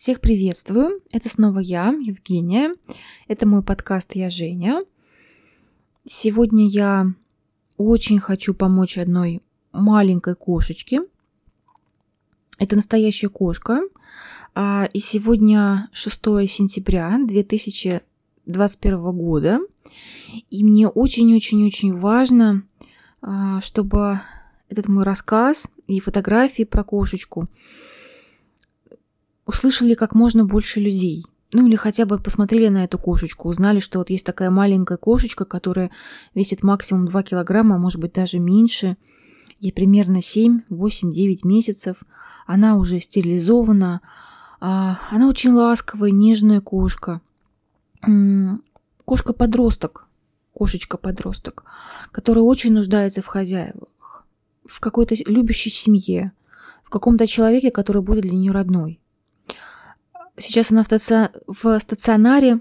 Всех приветствую. Это снова я, Евгения. Это мой подкаст «Я Женя». Сегодня я очень хочу помочь одной маленькой кошечке. Это настоящая кошка. А, и сегодня 6 сентября 2021 года. И мне очень-очень-очень важно, а, чтобы этот мой рассказ и фотографии про кошечку – услышали как можно больше людей. Ну или хотя бы посмотрели на эту кошечку, узнали, что вот есть такая маленькая кошечка, которая весит максимум 2 килограмма, а может быть даже меньше. Ей примерно 7, 8, 9 месяцев. Она уже стерилизована. А, она очень ласковая, нежная кошка. Кошка-подросток, кошечка-подросток, которая очень нуждается в хозяевах, в какой-то любящей семье, в каком-то человеке, который будет для нее родной. Сейчас она в стационаре.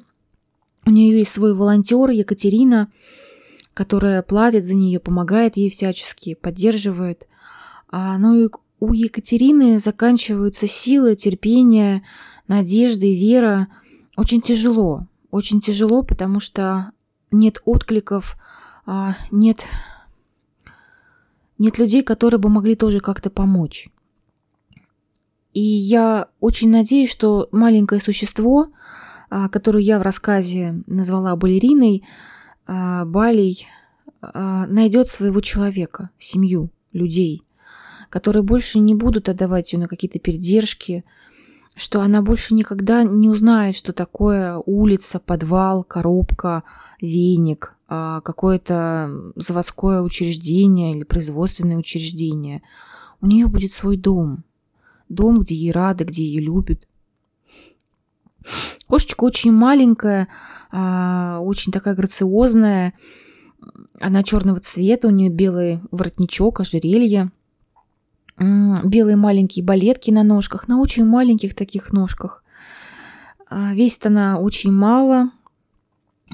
У нее есть свой волонтер Екатерина, которая платит за нее, помогает ей всячески, поддерживает. А, но ну у Екатерины заканчиваются силы, терпение, надежда и вера. Очень тяжело. Очень тяжело, потому что нет откликов, а, нет, нет людей, которые бы могли тоже как-то помочь. И я очень надеюсь, что маленькое существо, а, которое я в рассказе назвала балериной, а, Балей, а, найдет своего человека, семью, людей, которые больше не будут отдавать ее на какие-то передержки, что она больше никогда не узнает, что такое улица, подвал, коробка, веник, какое-то заводское учреждение или производственное учреждение. У нее будет свой дом – дом, где ей рады, где ее любят. Кошечка очень маленькая, а, очень такая грациозная. Она черного цвета, у нее белый воротничок, ожерелье, белые маленькие балетки на ножках, на очень маленьких таких ножках. А, весит она очень мало.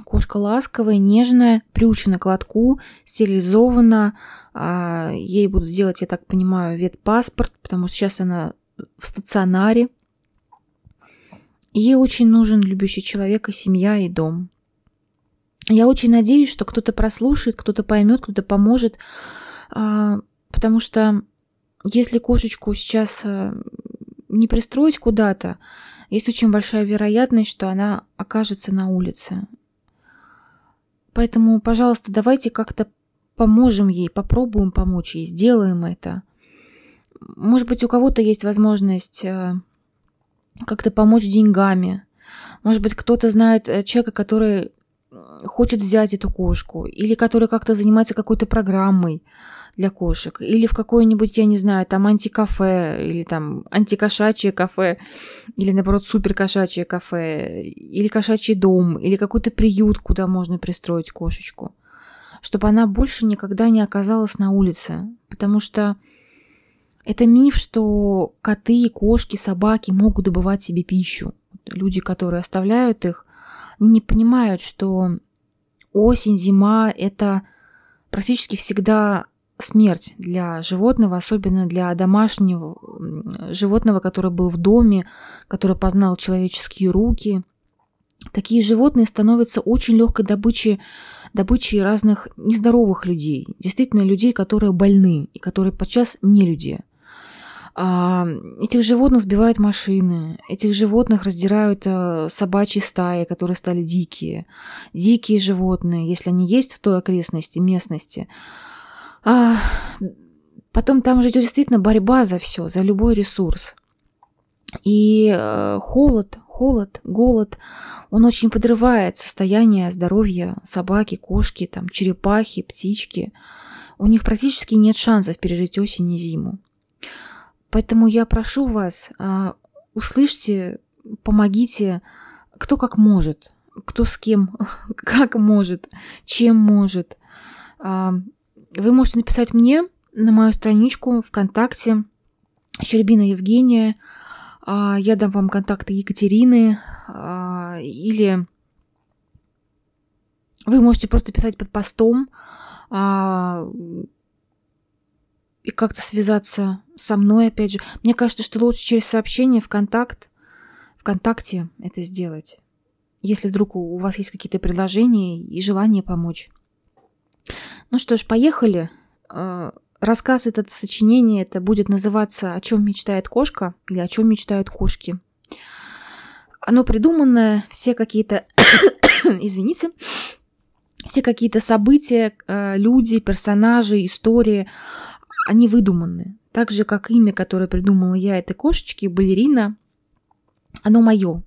Кошка ласковая, нежная, приучена к лотку, стерилизована. А, ей будут делать, я так понимаю, ветпаспорт, потому что сейчас она в стационаре. Ей очень нужен любящий человек и семья, и дом. Я очень надеюсь, что кто-то прослушает, кто-то поймет, кто-то поможет, а, потому что если кошечку сейчас а, не пристроить куда-то, есть очень большая вероятность, что она окажется на улице. Поэтому, пожалуйста, давайте как-то поможем ей, попробуем помочь ей, сделаем это – может быть, у кого-то есть возможность э, как-то помочь деньгами. Может быть, кто-то знает э, человека, который хочет взять эту кошку, или который как-то занимается какой-то программой для кошек, или в какое-нибудь, я не знаю, там антикафе, или там антикошачье кафе, или наоборот суперкошачье кафе, или кошачий дом, или какой-то приют, куда можно пристроить кошечку, чтобы она больше никогда не оказалась на улице, потому что это миф, что коты, кошки, собаки могут добывать себе пищу. Люди, которые оставляют их, не понимают, что осень, зима – это практически всегда смерть для животного, особенно для домашнего животного, который был в доме, который познал человеческие руки. Такие животные становятся очень легкой добычей, добычей разных нездоровых людей, действительно людей, которые больны и которые подчас не люди – этих животных сбивают машины, этих животных раздирают э, собачьи стаи, которые стали дикие. Дикие животные, если они есть в той окрестности, местности. А, потом там же идет действительно борьба за все, за любой ресурс. И э, холод, холод, голод, он очень подрывает состояние здоровья собаки, кошки, там, черепахи, птички. У них практически нет шансов пережить осень и зиму. Поэтому я прошу вас, а, услышьте, помогите, кто как может, кто с кем, как может, чем может. А, вы можете написать мне на мою страничку ВКонтакте Щербина Евгения. А, я дам вам контакты Екатерины или вы можете просто писать под постом и как-то связаться со мной, опять же. Мне кажется, что лучше через сообщение в контакт, ВКонтакте это сделать, если вдруг у вас есть какие-то предложения и желание помочь. Ну что ж, поехали. Э, рассказ этот, сочинение, это будет называться «О чем мечтает кошка» или «О чем мечтают кошки». Оно придуманное, все какие-то, извините, все какие-то события, э, люди, персонажи, истории, они выдуманы. Так же, как имя, которое придумала я этой кошечки, балерина, оно мое.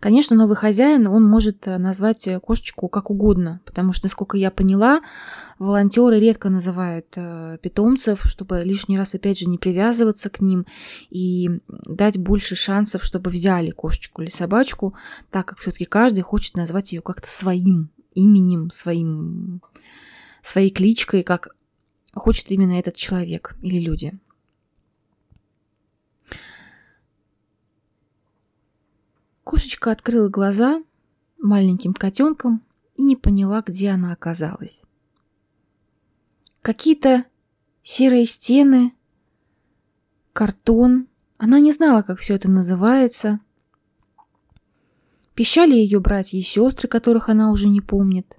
Конечно, новый хозяин, он может э, назвать э, кошечку как угодно, потому что, насколько я поняла, волонтеры редко называют э, питомцев, чтобы лишний раз, опять же, не привязываться к ним и дать больше шансов, чтобы взяли кошечку или собачку, так как все-таки каждый хочет назвать ее как-то своим именем, своим, своей кличкой, как хочет именно этот человек или люди. Кошечка открыла глаза маленьким котенком и не поняла, где она оказалась. Какие-то серые стены, картон. Она не знала, как все это называется. Пищали ее братья и сестры, которых она уже не помнит.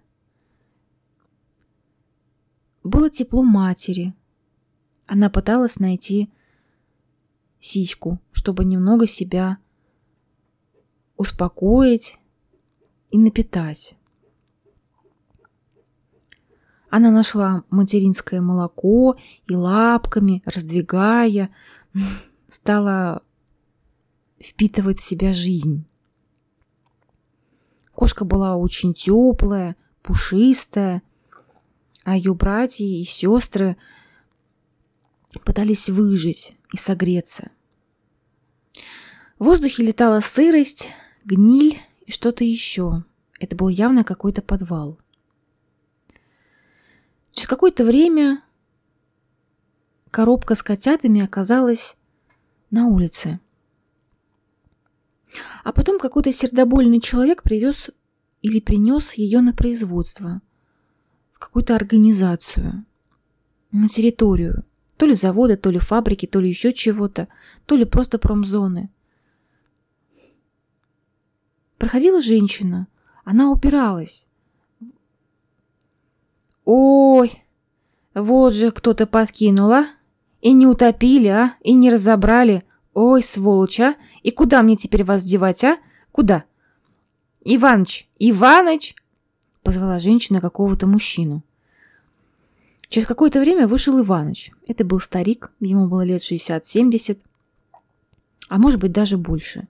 Было тепло матери. Она пыталась найти сиську, чтобы немного себя успокоить и напитать. Она нашла материнское молоко и лапками, раздвигая, стала впитывать в себя жизнь. Кошка была очень теплая, пушистая, а ее братья и сестры пытались выжить и согреться. В воздухе летала сырость, гниль и что-то еще. Это был явно какой-то подвал. Через какое-то время коробка с котятами оказалась на улице. А потом какой-то сердобольный человек привез или принес ее на производство, в какую-то организацию, на территорию, то ли завода, то ли фабрики, то ли еще чего-то, то ли просто промзоны – Проходила женщина. Она упиралась. Ой, вот же кто-то подкинула. И не утопили, а? И не разобрали. Ой, сволочь, а? И куда мне теперь вас девать, а? Куда? Иваныч, Иваныч! Позвала женщина какого-то мужчину. Через какое-то время вышел Иваныч. Это был старик, ему было лет 60-70, а может быть даже больше.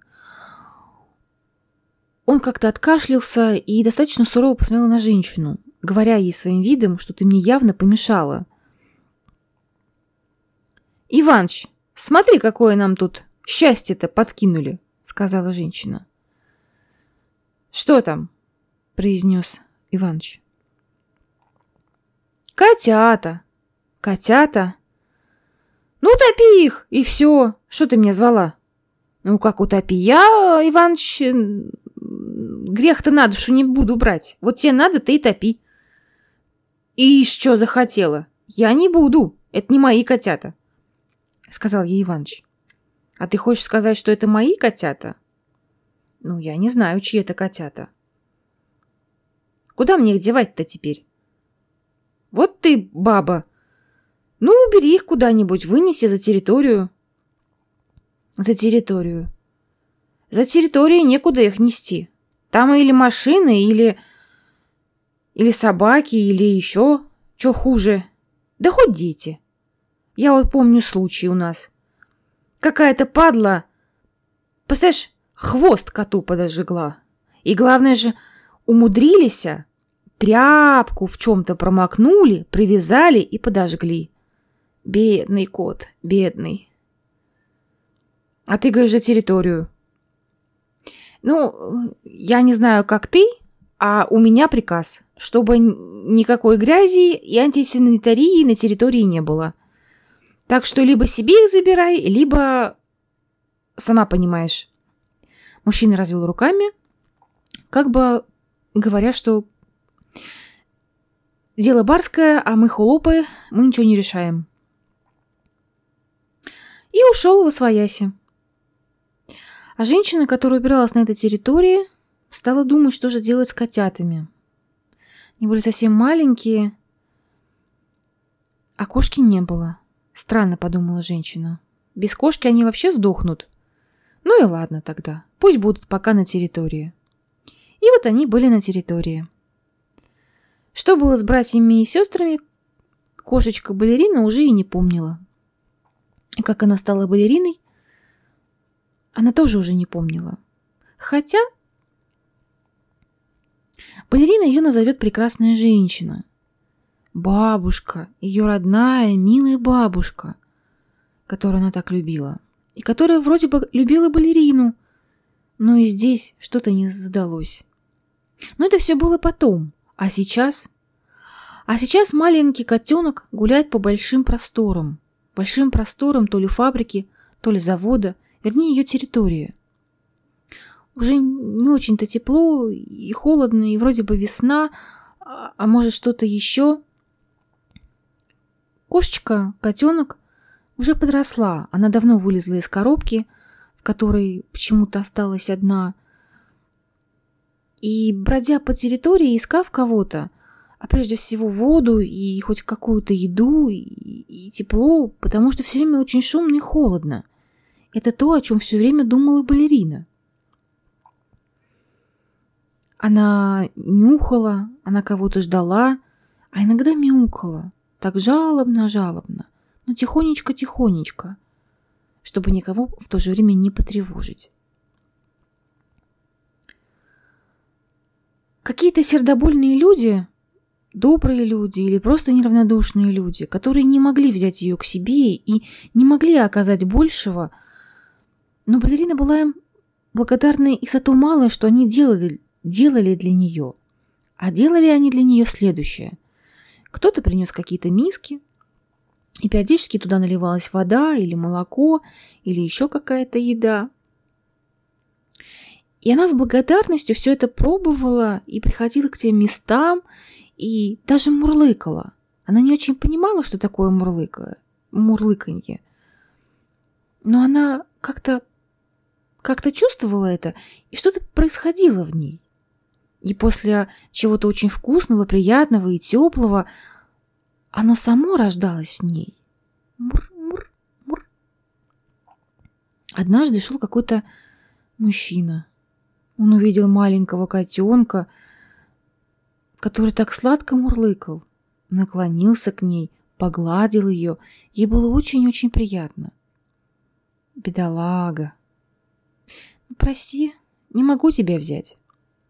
Он как-то откашлялся и достаточно сурово посмотрел на женщину, говоря ей своим видом, что ты мне явно помешала. «Иваныч, смотри, какое нам тут счастье-то подкинули», — сказала женщина. «Что там?» — произнес Иваныч. «Котята! Котята! Ну, утопи их, и все! Что ты меня звала?» «Ну, как утопи? Я, Иваныч, грех-то на душу не буду брать. Вот тебе надо, ты и топи. И что захотела? Я не буду. Это не мои котята, сказал ей Иваныч. А ты хочешь сказать, что это мои котята? Ну, я не знаю, чьи это котята. Куда мне их девать-то теперь? Вот ты, баба. Ну, убери их куда-нибудь, вынеси за территорию. За территорию. За территорией некуда их нести. Там или машины, или... Или собаки, или еще что хуже. Да хоть дети. Я вот помню случай у нас. Какая-то падла, представляешь, хвост коту подожгла. И главное же, умудрились, а, тряпку в чем-то промокнули, привязали и подожгли. Бедный кот, бедный. А ты говоришь за территорию. Ну, я не знаю, как ты, а у меня приказ, чтобы никакой грязи и антисанитарии на территории не было. Так что либо себе их забирай, либо сама понимаешь. Мужчина развел руками, как бы говоря, что дело барское, а мы холопы, мы ничего не решаем. И ушел во свояси. А женщина, которая убиралась на этой территории, стала думать, что же делать с котятами. Они были совсем маленькие, а кошки не было. Странно, подумала женщина. Без кошки они вообще сдохнут. Ну и ладно тогда, пусть будут пока на территории. И вот они были на территории. Что было с братьями и сестрами, кошечка-балерина уже и не помнила. И как она стала балериной, она тоже уже не помнила. Хотя балерина ее назовет прекрасная женщина. Бабушка, ее родная, милая бабушка, которую она так любила. И которая вроде бы любила балерину, но и здесь что-то не задалось. Но это все было потом. А сейчас? А сейчас маленький котенок гуляет по большим просторам. Большим просторам то ли фабрики, то ли завода – вернее ее территория. Уже не очень-то тепло и холодно, и вроде бы весна, а, а может что-то еще. Кошечка, котенок уже подросла, она давно вылезла из коробки, в которой почему-то осталась одна. И, бродя по территории, искав кого-то, а прежде всего воду и хоть какую-то еду и, и тепло, потому что все время очень шумно и холодно – это то, о чем все время думала балерина. Она нюхала, она кого-то ждала, а иногда мяукала, так жалобно-жалобно, но тихонечко-тихонечко, чтобы никого в то же время не потревожить. Какие-то сердобольные люди, добрые люди или просто неравнодушные люди, которые не могли взять ее к себе и не могли оказать большего – но балерина была им благодарна и за то малое, что они делали, делали для нее. А делали они для нее следующее. Кто-то принес какие-то миски, и периодически туда наливалась вода или молоко, или еще какая-то еда. И она с благодарностью все это пробовала и приходила к тем местам, и даже мурлыкала. Она не очень понимала, что такое мурлыка, мурлыканье. Но она как-то как-то чувствовала это, и что-то происходило в ней. И после чего-то очень вкусного, приятного и теплого оно само рождалось в ней. Мур, мур, мур. Однажды шел какой-то мужчина. Он увидел маленького котенка, который так сладко мурлыкал, наклонился к ней, погладил ее. Ей было очень-очень приятно. Бедолага, «Прости, не могу тебя взять.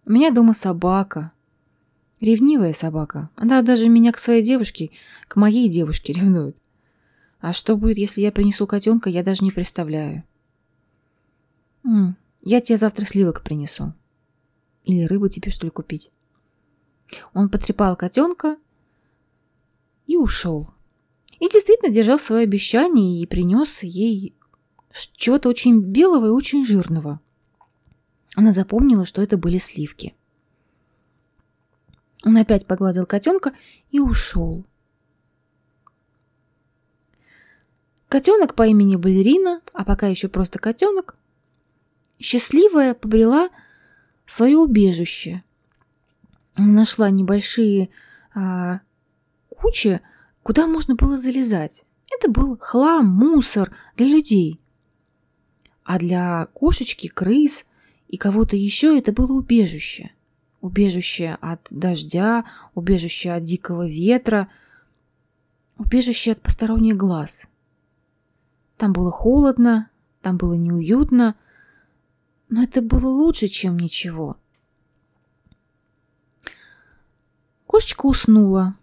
У меня дома собака. Ревнивая собака. Она даже меня к своей девушке, к моей девушке ревнует. А что будет, если я принесу котенка, я даже не представляю. Я тебе завтра сливок принесу. Или рыбу тебе, что ли, купить?» Он потрепал котенка и ушел. И действительно держал свое обещание и принес ей чего-то очень белого и очень жирного. Она запомнила, что это были сливки. Он опять погладил котенка и ушел. Котенок по имени Балерина, а пока еще просто котенок, счастливая побрела свое убежище. Нашла небольшие а, кучи, куда можно было залезать. Это был хлам, мусор для людей. А для кошечки, крыс и кого-то еще это было убежище. Убежище от дождя, убежище от дикого ветра, убежище от посторонних глаз. Там было холодно, там было неуютно, но это было лучше, чем ничего. Кошечка уснула.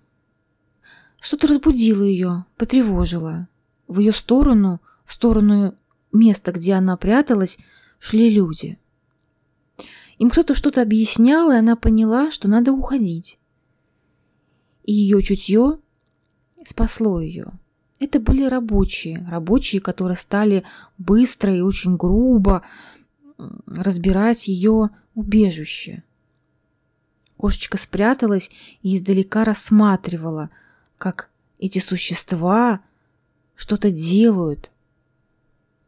Что-то разбудило ее, потревожило. В ее сторону, в сторону места, где она пряталась, шли люди. Им кто-то что-то объяснял, и она поняла, что надо уходить. И ее чутье спасло ее. Это были рабочие, рабочие, которые стали быстро и очень грубо разбирать ее убежище. Кошечка спряталась и издалека рассматривала, как эти существа что-то делают,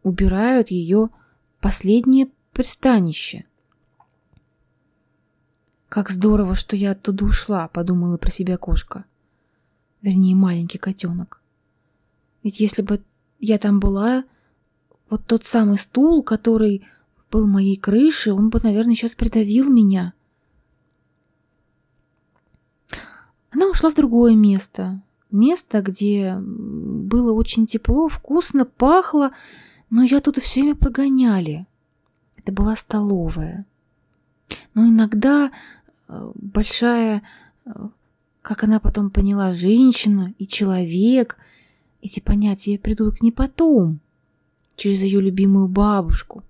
убирают ее последнее пристанище. «Как здорово, что я оттуда ушла», — подумала про себя кошка. Вернее, маленький котенок. Ведь если бы я там была, вот тот самый стул, который был моей крышей, он бы, наверное, сейчас придавил меня. Она ушла в другое место. Место, где было очень тепло, вкусно, пахло, но ее оттуда все время прогоняли. Это была столовая. Но иногда э, большая, э, как она потом поняла, женщина и человек, эти понятия придут к ней потом, через ее любимую бабушку.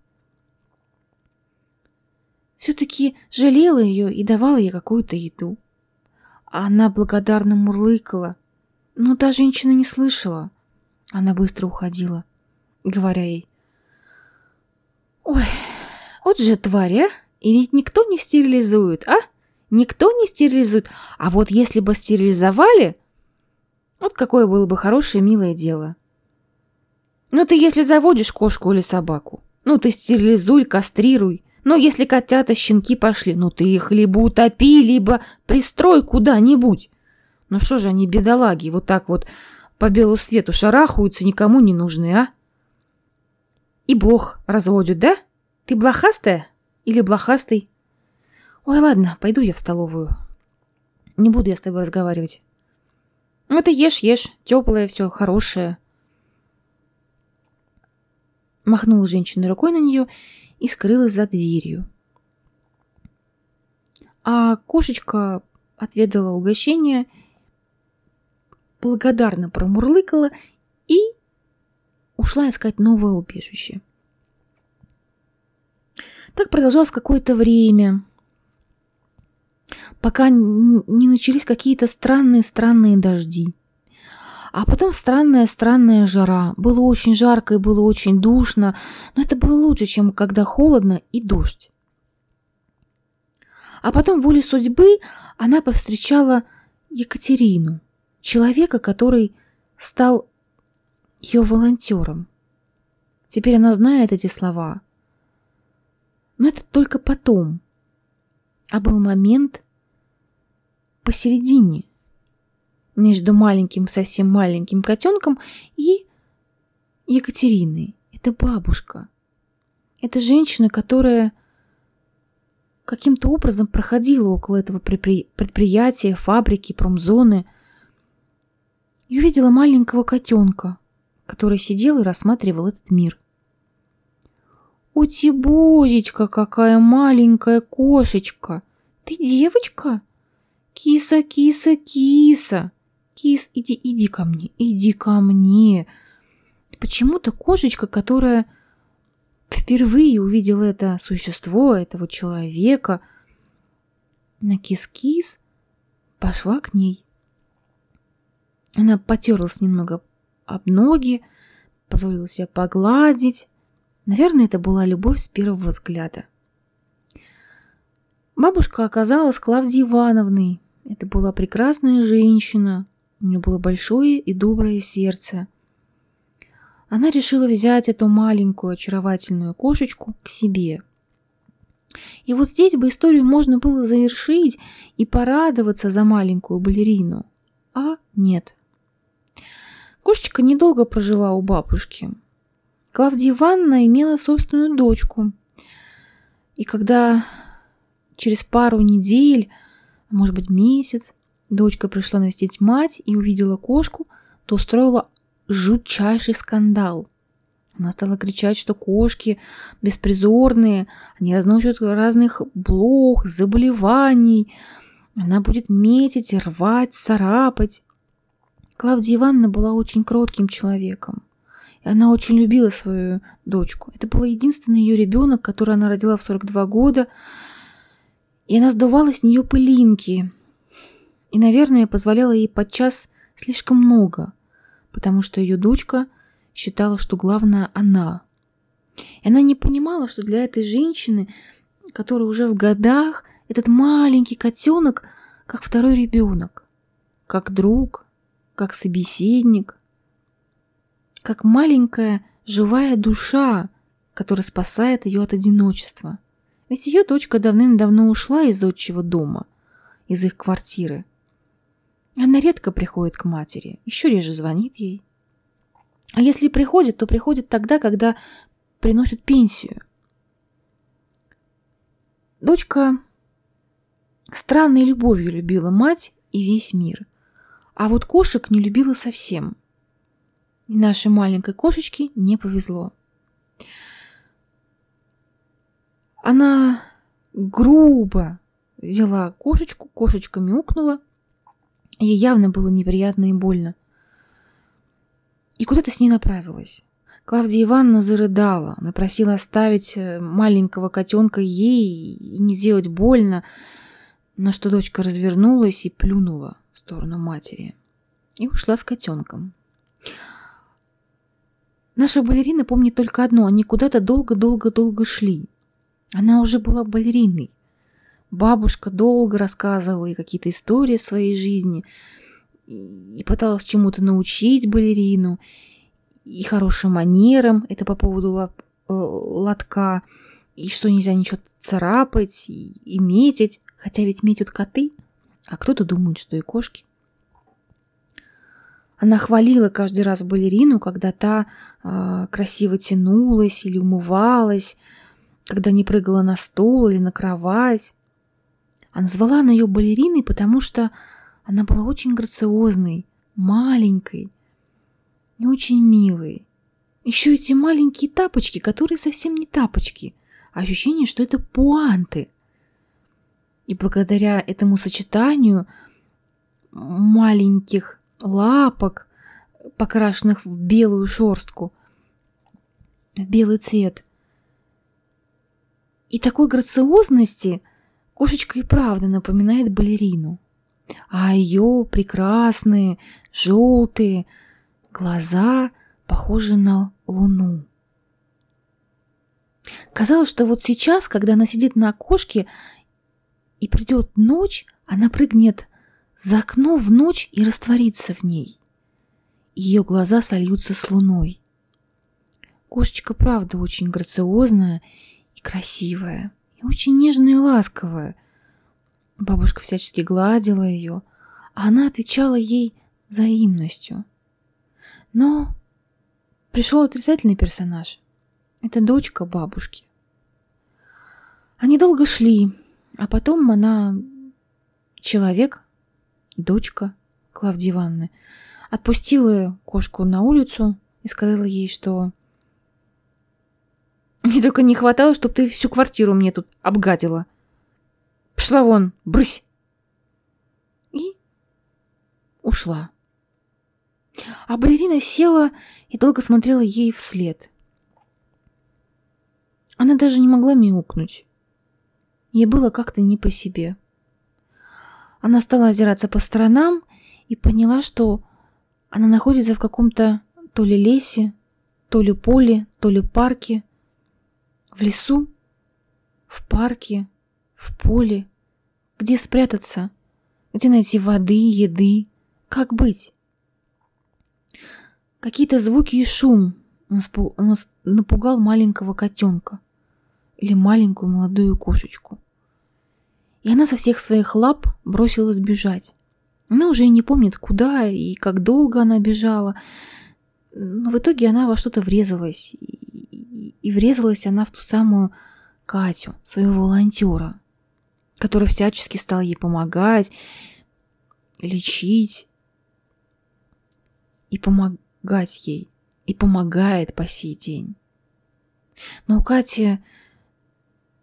Все-таки жалела ее и давала ей какую-то еду. Она благодарно мурлыкала, но та женщина не слышала. Она быстро уходила, говоря ей, «Ой, вот же тварь, а! И ведь никто не стерилизует, а? Никто не стерилизует. А вот если бы стерилизовали, вот какое было бы хорошее, милое дело. Ну ты если заводишь кошку или собаку, ну ты стерилизуй, кастрируй. Но если котята, щенки пошли, ну ты их либо утопи, либо пристрой куда-нибудь. Ну что же они, бедолаги, вот так вот по белу свету шарахаются, никому не нужны, а? И блох разводят, да? Ты блохастая или блохастый? Ой, ладно, пойду я в столовую. Не буду я с тобой разговаривать. Ну ты ешь, ешь, теплое все, хорошее. Махнула женщина рукой на нее и скрылась за дверью. А кошечка отведала угощение, благодарно промурлыкала и ушла искать новое убежище. Так продолжалось какое-то время, пока не начались какие-то странные-странные дожди. А потом странная-странная жара. Было очень жарко и было очень душно, но это было лучше, чем когда холодно и дождь. А потом волей судьбы она повстречала Екатерину, человека, который стал ее волонтером. Теперь она знает эти слова – но это только потом. А был момент посередине, между маленьким, совсем маленьким котенком и Екатериной. Это бабушка. Это женщина, которая каким-то образом проходила около этого предприятия, фабрики, промзоны и увидела маленького котенка, который сидел и рассматривал этот мир. «Утибозечка какая маленькая кошечка! Ты девочка? Киса, киса, киса! Кис, иди, иди ко мне, иди ко мне!» Почему-то кошечка, которая впервые увидела это существо, этого человека, на кис-кис, пошла к ней. Она потерлась немного об ноги, позволила себя погладить, Наверное, это была любовь с первого взгляда. Бабушка оказалась Клавдией Ивановной. Это была прекрасная женщина. У нее было большое и доброе сердце. Она решила взять эту маленькую очаровательную кошечку к себе. И вот здесь бы историю можно было завершить и порадоваться за маленькую балерину. А нет. Кошечка недолго прожила у бабушки – Клавдия Ивановна имела собственную дочку. И когда через пару недель, может быть месяц, дочка пришла навестить мать и увидела кошку, то устроила жутчайший скандал. Она стала кричать, что кошки беспризорные, они разносят разных блох, заболеваний. Она будет метить, рвать, царапать. Клавдия Ивановна была очень кротким человеком. Она очень любила свою дочку. Это был единственный ее ребенок, который она родила в 42 года. И она сдувала с нее пылинки. И, наверное, позволяла ей подчас слишком много, потому что ее дочка считала, что главное она. И она не понимала, что для этой женщины, которая уже в годах, этот маленький котенок, как второй ребенок, как друг, как собеседник – как маленькая живая душа, который спасает ее от одиночества. Ведь ее дочка давным-давно ушла из отчего дома, из их квартиры. Она редко приходит к матери, еще реже звонит ей. А если приходит, то приходит тогда, когда приносят пенсию. Дочка странной любовью любила мать и весь мир, а вот кошек не любила совсем. И нашей маленькой кошечке не повезло. Она грубо взяла кошечку, кошечка мяукнула. Ей явно было неприятно и больно. И куда-то с ней направилась. Клавдия Ивановна зарыдала. Она оставить э, маленького котенка ей и не сделать больно, на что дочка развернулась и плюнула в сторону матери. И ушла с котенком. Наша балерина помнит только одно. Они куда-то долго-долго-долго шли. Она уже была балериной. Бабушка долго рассказывала ей какие-то истории своей жизни и пыталась чему-то научить балерину, и хорошим манерам, это по поводу э, лотка, и что нельзя ничего царапать и, и метить, хотя ведь метят коты, а кто-то думает, что и кошки. Она хвалила каждый раз балерину, когда та э, красиво тянулась или умывалась, когда не прыгала на стол или на кровать. А назвала она ее балериной, потому что она была очень грациозной, маленькой и очень милой. Еще эти маленькие тапочки, которые совсем не тапочки, а ощущение, что это пуанты. И благодаря этому сочетанию маленьких лапок, покрашенных в белую шерстку, в белый цвет, и такой грациозности кошечка и правда напоминает балерину. А ее прекрасные, желтые глаза похожи на луну. Казалось, что вот сейчас, когда она сидит на окошке и придет ночь, она прыгнет за окно в ночь и растворится в ней. Ее глаза сольются с луной. Кошечка, правда, очень грациозная и красивая, и очень нежная и ласковая. Бабушка всячески гладила ее, а она отвечала ей взаимностью. Но пришел отрицательный персонаж. Это дочка бабушки. Они долго шли, а потом она, человек, дочка Клавдии Ивановны, отпустила кошку на улицу и сказала ей, что мне только не хватало, чтобы ты всю квартиру мне тут обгадила. Пошла вон, брысь. И ушла. А балерина села и долго смотрела ей вслед. Она даже не могла мяукнуть. Ей было как-то не по себе. Она стала озираться по сторонам и поняла, что она находится в каком-то то ли лесе, то ли поле, то ли парке – в лесу? В парке? В поле? Где спрятаться? Где найти воды, еды? Как быть? Какие-то звуки и шум напугал маленького котенка или маленькую молодую кошечку. И она со всех своих лап бросилась бежать. Она уже и не помнит, куда и как долго она бежала, но в итоге она во что-то врезалась, и врезалась она в ту самую Катю, своего волонтера, который всячески стал ей помогать, лечить и помогать ей, и помогает по сей день. Но у Кати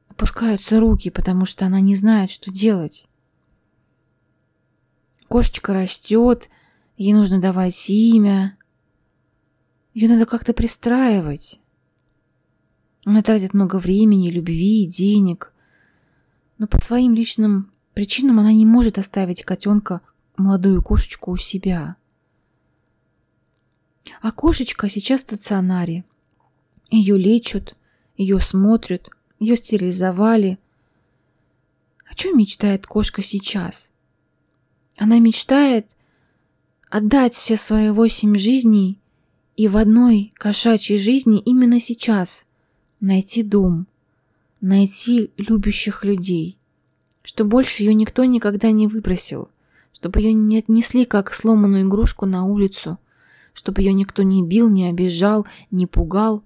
опускаются руки, потому что она не знает, что делать. Кошечка растет, ей нужно давать имя, ее надо как-то пристраивать. Она тратит много времени, любви, денег. Но по своим личным причинам она не может оставить котенка, молодую кошечку у себя. А кошечка сейчас в стационаре. Ее лечат, ее смотрят, ее стерилизовали. О чем мечтает кошка сейчас? Она мечтает отдать все свои восемь жизней и в одной кошачьей жизни именно сейчас – найти дом, найти любящих людей, что больше ее никто никогда не выбросил, чтобы ее не отнесли как сломанную игрушку на улицу, чтобы ее никто не бил, не обижал, не пугал.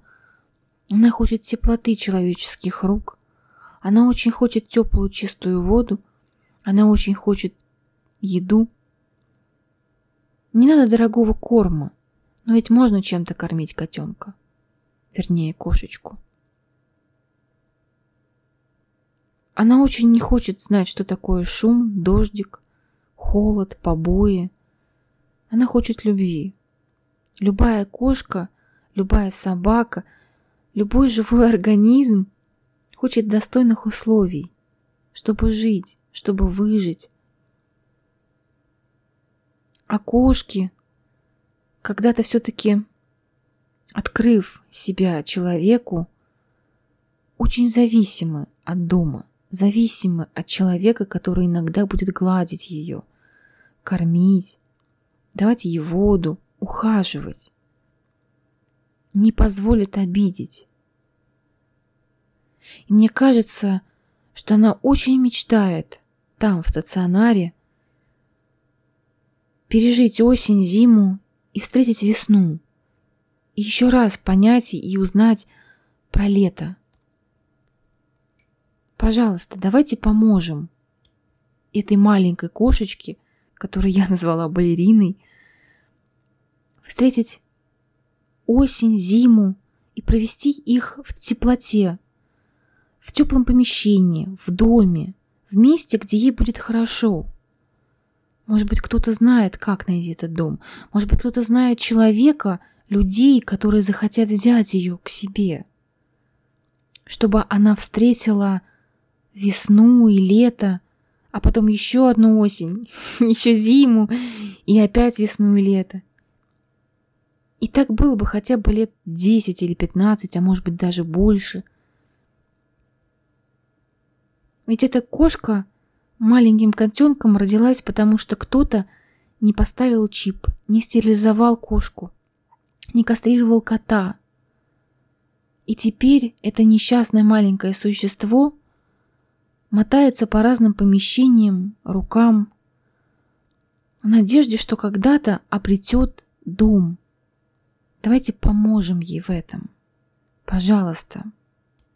Она хочет теплоты человеческих рук, она очень хочет теплую чистую воду, она очень хочет еду. Не надо дорогого корма, но ведь можно чем-то кормить котенка, вернее кошечку. Она очень не хочет знать, что такое шум, дождик, холод, побои. Она хочет любви. Любая кошка, любая собака, любой живой организм хочет достойных условий, чтобы жить, чтобы выжить. А кошки, когда-то все-таки открыв себя человеку, очень зависимы от дома, зависимы от человека, который иногда будет гладить ее, кормить, давать ей воду, ухаживать, не позволит обидеть. И мне кажется, что она очень мечтает там, в стационаре, пережить осень, зиму и встретить весну. И еще раз понять и узнать про лето. Пожалуйста, давайте поможем этой маленькой кошечке, которую я назвала балериной, встретить осень, зиму и провести их в теплоте, в теплом помещении, в доме, в месте, где ей будет хорошо. Может быть, кто-то знает, как найти этот дом. Может быть, кто-то знает человека, людей, которые захотят взять ее к себе. Чтобы она встретила весну и лето, а потом еще одну осень, еще зиму и опять весну и лето. И так было бы хотя бы лет 10 или 15, а может быть даже больше – ведь эта кошка маленьким котенком родилась, потому что кто-то не поставил чип, не стерилизовал кошку, не кастрировал кота. И теперь это несчастное маленькое существо мотается по разным помещениям, рукам, в надежде, что когда-то обретет дом. Давайте поможем ей в этом. Пожалуйста.